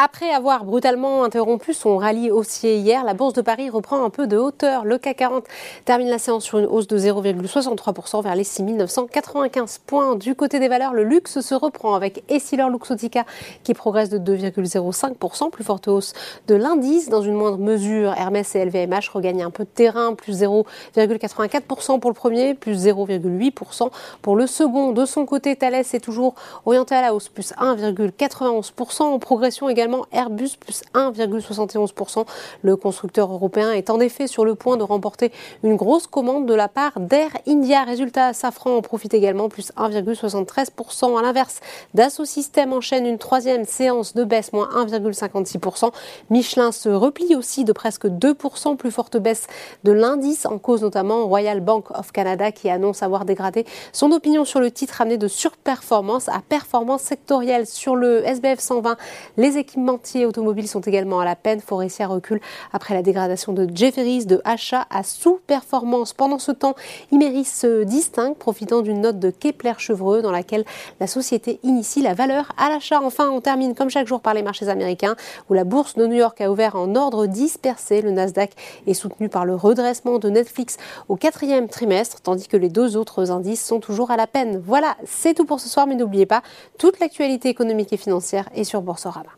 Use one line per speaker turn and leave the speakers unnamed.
Après avoir brutalement interrompu son rallye haussier hier, la Bourse de Paris reprend un peu de hauteur. Le CAC 40 termine la séance sur une hausse de 0,63% vers les 6995 points. Du côté des valeurs, le luxe se reprend avec Essilor Luxotica qui progresse de 2,05%, plus forte hausse de l'indice. Dans une moindre mesure, Hermès et LVMH regagnent un peu de terrain, plus 0,84% pour le premier, plus 0,8% pour le second. De son côté, Thales est toujours orienté à la hausse, plus 1,91%. En progression également Airbus plus 1,71%. Le constructeur européen est en effet sur le point de remporter une grosse commande de la part d'Air India. Résultat, Safran en profite également plus 1,73%. À l'inverse, Dassault Systèmes enchaîne une troisième séance de baisse, moins 1,56%. Michelin se replie aussi de presque 2%, plus forte baisse de l'indice, en cause notamment Royal Bank of Canada qui annonce avoir dégradé son opinion sur le titre amené de surperformance à performance sectorielle. Sur le SBF 120, les équipementiers automobiles sont également à la peine. Forestia recule après la dégradation de Jefferies de achat à sous-performance. Pendant ce temps, Imeris se distingue, profitant d'une note de Kepler-Chevreux dans laquelle la société initie la valeur à l'achat. Enfin, on termine comme chaque jour par les marchés américains où la bourse de New York a ouvert en ordre dispersé. Le Nasdaq est soutenu par le redressement de Netflix au quatrième trimestre, tandis que les deux autres indices sont toujours à la peine. Voilà, c'est tout pour ce soir, mais n'oubliez pas, toute l'actualité économique et financière est sur Boursorama.